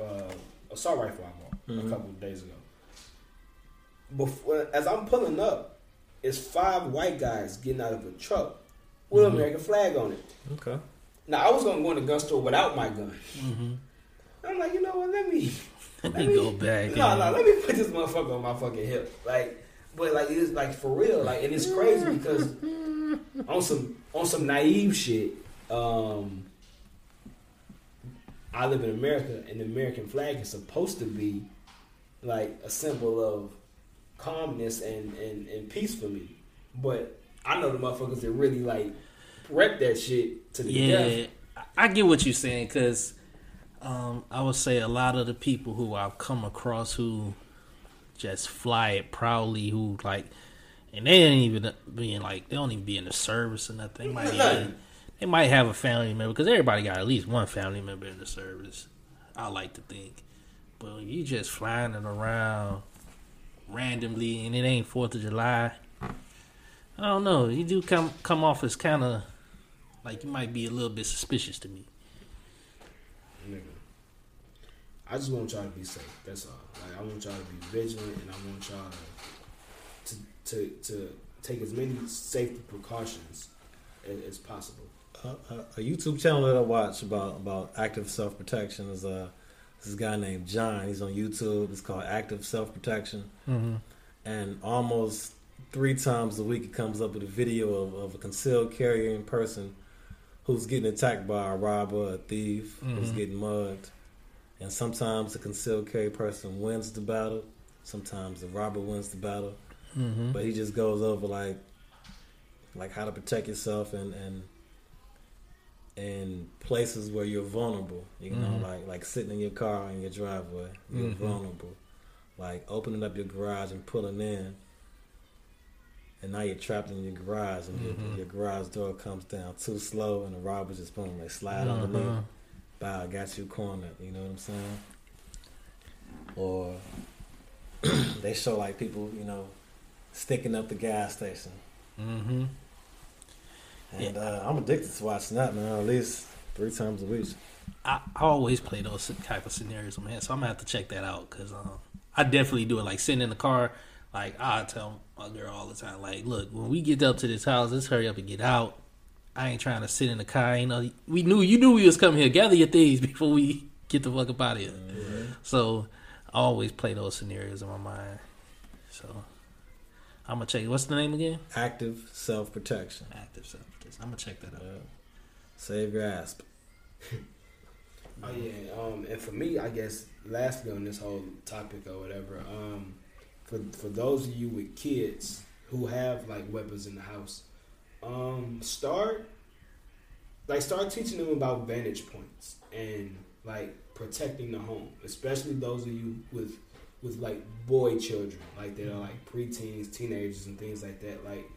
uh, assault rifle I bought Mhm. a couple of days ago. Before, as I'm pulling up, it's five white guys getting out of a truck with an Mhm. American flag on it. Okay. Now I was gonna go in the gun store without my gun. Mm-hmm. I'm like, you know what? Let me Let Let me go back. No, and- no, let me put this motherfucker on my fucking hip. Like, but like it's like for real. Like, and it's crazy because on some on some naive shit. Um, I live in America, and the American flag is supposed to be like a symbol of calmness and and, and peace for me. But I know the motherfuckers that really like rep that shit to the Yeah, death. I I get what you're saying because um, I would say a lot of the people who I've come across who just fly it proudly, who like, and they ain't even being like they don't even be in the service or nothing. They might even, they might have a family member because everybody got at least one family member in the service. I like to think, but you just flying it around randomly and it ain't Fourth of July. I don't know. You do come come off as kind of like you might be a little bit suspicious to me. Nigga. I just want y'all to be safe. That's all. Like I want y'all to be vigilant, and I want y'all to to to, to take as many safety precautions as, as possible. A a YouTube channel that I watch about about active self protection is uh this guy named John. He's on YouTube. It's called Active Self Protection, Mm-hmm. and almost three times a week it comes up with a video of, of a concealed carrying person who's getting attacked by a robber, a thief, who's Mhm. getting mugged, and sometimes the concealed carry person wins the battle. Sometimes the robber wins the battle. Mm-hmm. but he just goes over like like how to protect yourself and and in places where you're vulnerable you know Mhm. like like sitting in your car in your driveway you're Mhm. vulnerable like opening up your garage and pulling in and now you're trapped in your garage and Mhm. your, your garage door comes down too slow and the robbers just boom they slide Uh-huh. underneath bow I got you cornered you know what i'm saying or they show like people you know sticking up the gas station Mm-hmm. and uh, i'm addicted to watching that man at least three times a week I, I always play those type of scenarios, man. So I'm gonna have to check that out because um, I definitely do it. Like sitting in the car, like I tell my girl all the time, like, look, when we get up to this house, let's hurry up and get out. I ain't trying to sit in the car. You know, we knew you knew we was coming here. Gather your things before we get the fuck up out of here. So I always play those scenarios in my mind. So I'm gonna check. it. What's the name again? active self-protection Active self. protection. I'm gonna check that out. Save your ass Oh yeah, um, and for me, I guess lastly on this whole topic or whatever, um, for for those of you with kids who have like weapons in the house, um, start like start teaching them about vantage points and like protecting the home, especially those of you with with like boy children, like that are like preteens, teenagers, and things like that. Like,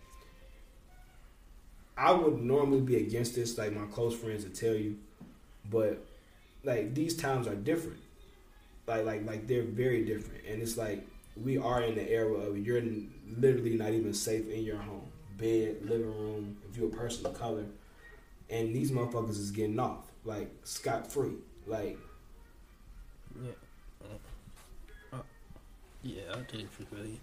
I would normally be against this, like my close friends would tell you, but like these times are different. Like like like they're very different, and it's like we are in the era of you're literally not even safe in your home, bed, living room. If you're a person of color, and these motherfuckers is getting off like scot free. Like Yeah, I did feel you.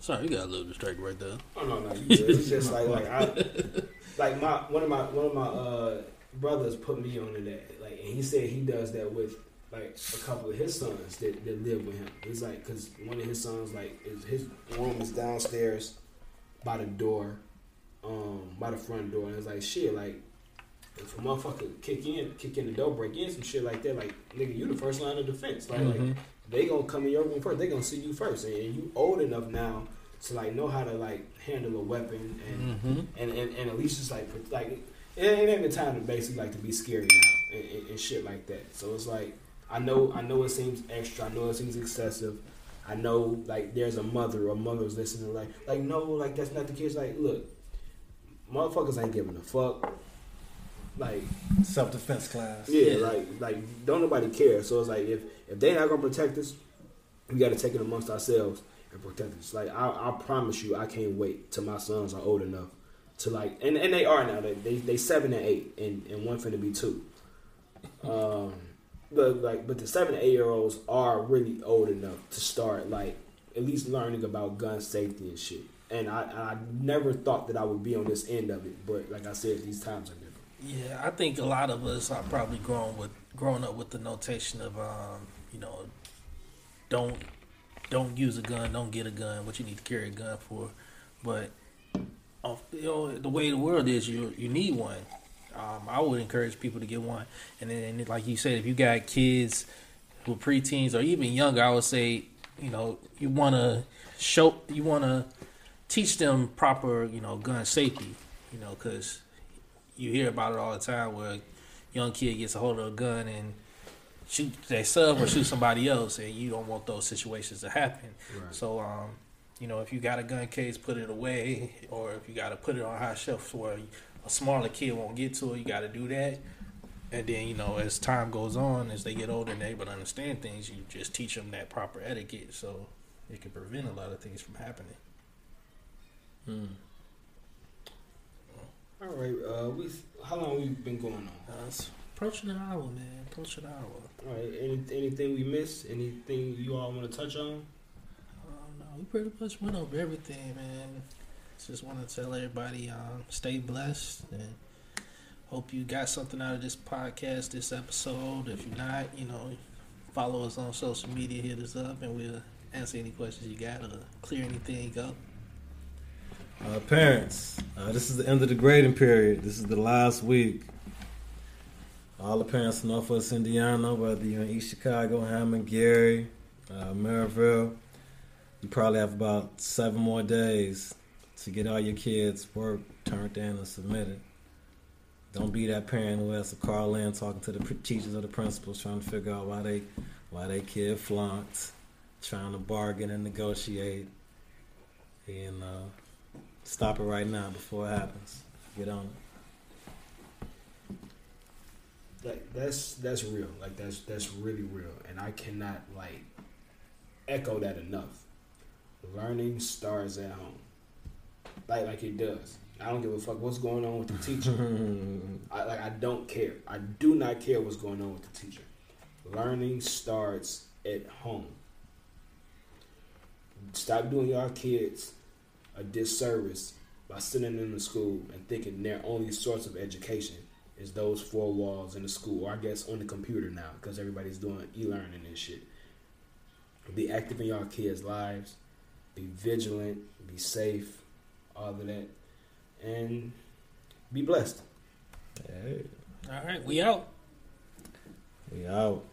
Sorry, we got a little distracted right there. oh no no, you good. it's just like like I like my one of my one of my uh brothers put me on to that. Like and he said he does that with like a couple of his sons that, that live with him. It's like because one of his sons like is his room is downstairs by the door, um, by the front door, and it's like shit. Like if a motherfucker kick in, kick in the door, break in, some shit like that. Like nigga, you the first line of defense. Like, like Mhm. They gonna come in your room first. They gonna see you first, and, and you old enough now to like know how to like handle a weapon and Mhm. and, and, and at least just like like it, it ain't the time to basically like to be scary now and, and, and shit like that. So it's like I know I know it seems extra. I know it seems excessive. I know like there's a mother or mother's listening like like no like that's not the case. Like look, motherfuckers ain't giving a fuck. Like self-defense class yeah, Yeah. like like don't nobody care. So it's like if if they're not gonna protect us, we got to take it amongst ourselves and protect us. Like I, I promise you, I can't wait till my sons are old enough to like, and, and they are now. They they, they seven and eight, and, and one finna be two. Um, but like, but the seven eight year olds are really old enough to start like at least learning about gun safety and shit. And I I never thought that I would be on this end of it, but like I said, these times are different. Yeah, I think a lot of us are probably grown with growing up with the notation of um, you know, don't don't use a gun, don't get a gun, what you need to carry a gun for. But you know, the way the world is, you you need one. Um, I would encourage people to get one, and then like you said, if you got kids who are preteens or even younger, I would say you know you want to show you want to teach them proper you know gun safety, you know, because you hear about it all the time where young kid gets a hold of a gun and shoot their sub or shoot somebody else, and you don't want those situations to happen. Right. So, um, you know, if you got a gun case, put it away, or if you got to put it on high shelf where a smaller kid won't get to it, you got to do that. And then, you know, as time goes on, as they get older and they're able to understand things, you just teach them that proper etiquette so it can prevent a lot of things from happening. Hmm. All right, uh, we how long we been going on? Uh, approaching an hour, man. Approaching an hour. All right, any, anything we missed? Anything you all want to touch on? Oh, no, we pretty much went over everything, man. Just want to tell everybody, um, stay blessed and hope you got something out of this podcast, this episode. If you're not, you know, follow us on social media, hit us up, and we'll answer any questions you got or clear anything up. Uh, parents, uh, this is the end of the grading period. This is the last week. All the parents in Northwest Indiana, whether you're in East Chicago, Hammond, Gary, uh, Merrillville, you probably have about seven more days to get all your kids' work turned in and submitted. Don't be that parent who has to call in talking to the teachers or the principals trying to figure out why they why they kid flunked, trying to bargain and negotiate. And uh, stop it right now before it happens. Get on it. Like that's that's real. Like that's that's really real, and I cannot like echo that enough. Learning starts at home. Like like it does. I don't give a fuck what's going on with the teacher. I like I don't care. I do not care what's going on with the teacher. Learning starts at home. Stop doing y'all kids a disservice by sending them to school and thinking their only source of education is those four walls in the school, or I guess on the computer now, because everybody's doing e-learning and shit. Be active in y'all kids' lives. Be vigilant. Be safe. All of that, and be blessed. Hey, All right, we out. we out.